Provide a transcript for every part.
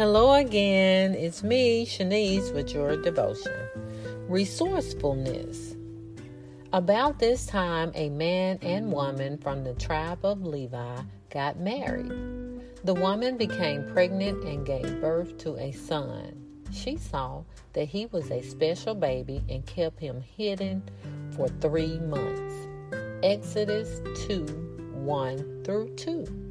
Hello again. It's me, Shanese, with your devotion. Resourcefulness. About this time, a man and woman from the tribe of Levi got married. The woman became pregnant and gave birth to a son. She saw that he was a special baby and kept him hidden for three months. Exodus 2 1 through 2.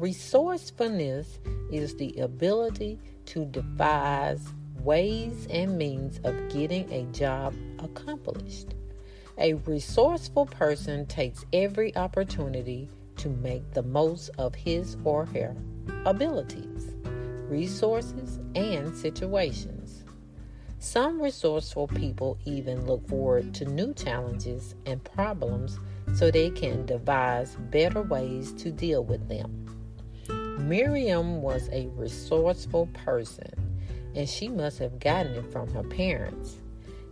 Resourcefulness is the ability to devise ways and means of getting a job accomplished. A resourceful person takes every opportunity to make the most of his or her abilities, resources, and situations. Some resourceful people even look forward to new challenges and problems so they can devise better ways to deal with them. Miriam was a resourceful person, and she must have gotten it from her parents.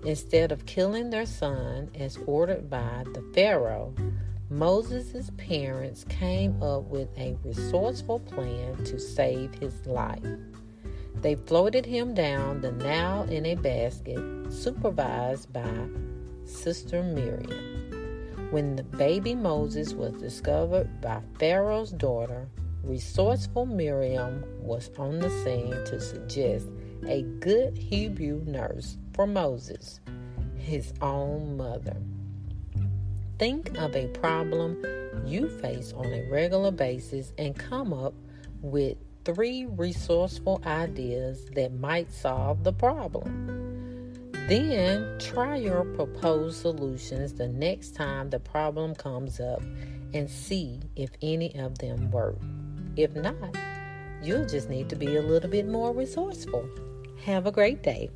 Instead of killing their son as ordered by the Pharaoh, Moses' parents came up with a resourceful plan to save his life. They floated him down the Nile in a basket, supervised by Sister Miriam. When the baby Moses was discovered by Pharaoh's daughter, resourceful Miriam was on the scene to suggest a good Hebrew nurse for Moses, his own mother. Think of a problem you face on a regular basis and come up with three resourceful ideas that might solve the problem. Then try your proposed solutions the next time the problem comes up and see if any of them work. If not, you'll just need to be a little bit more resourceful. Have a great day.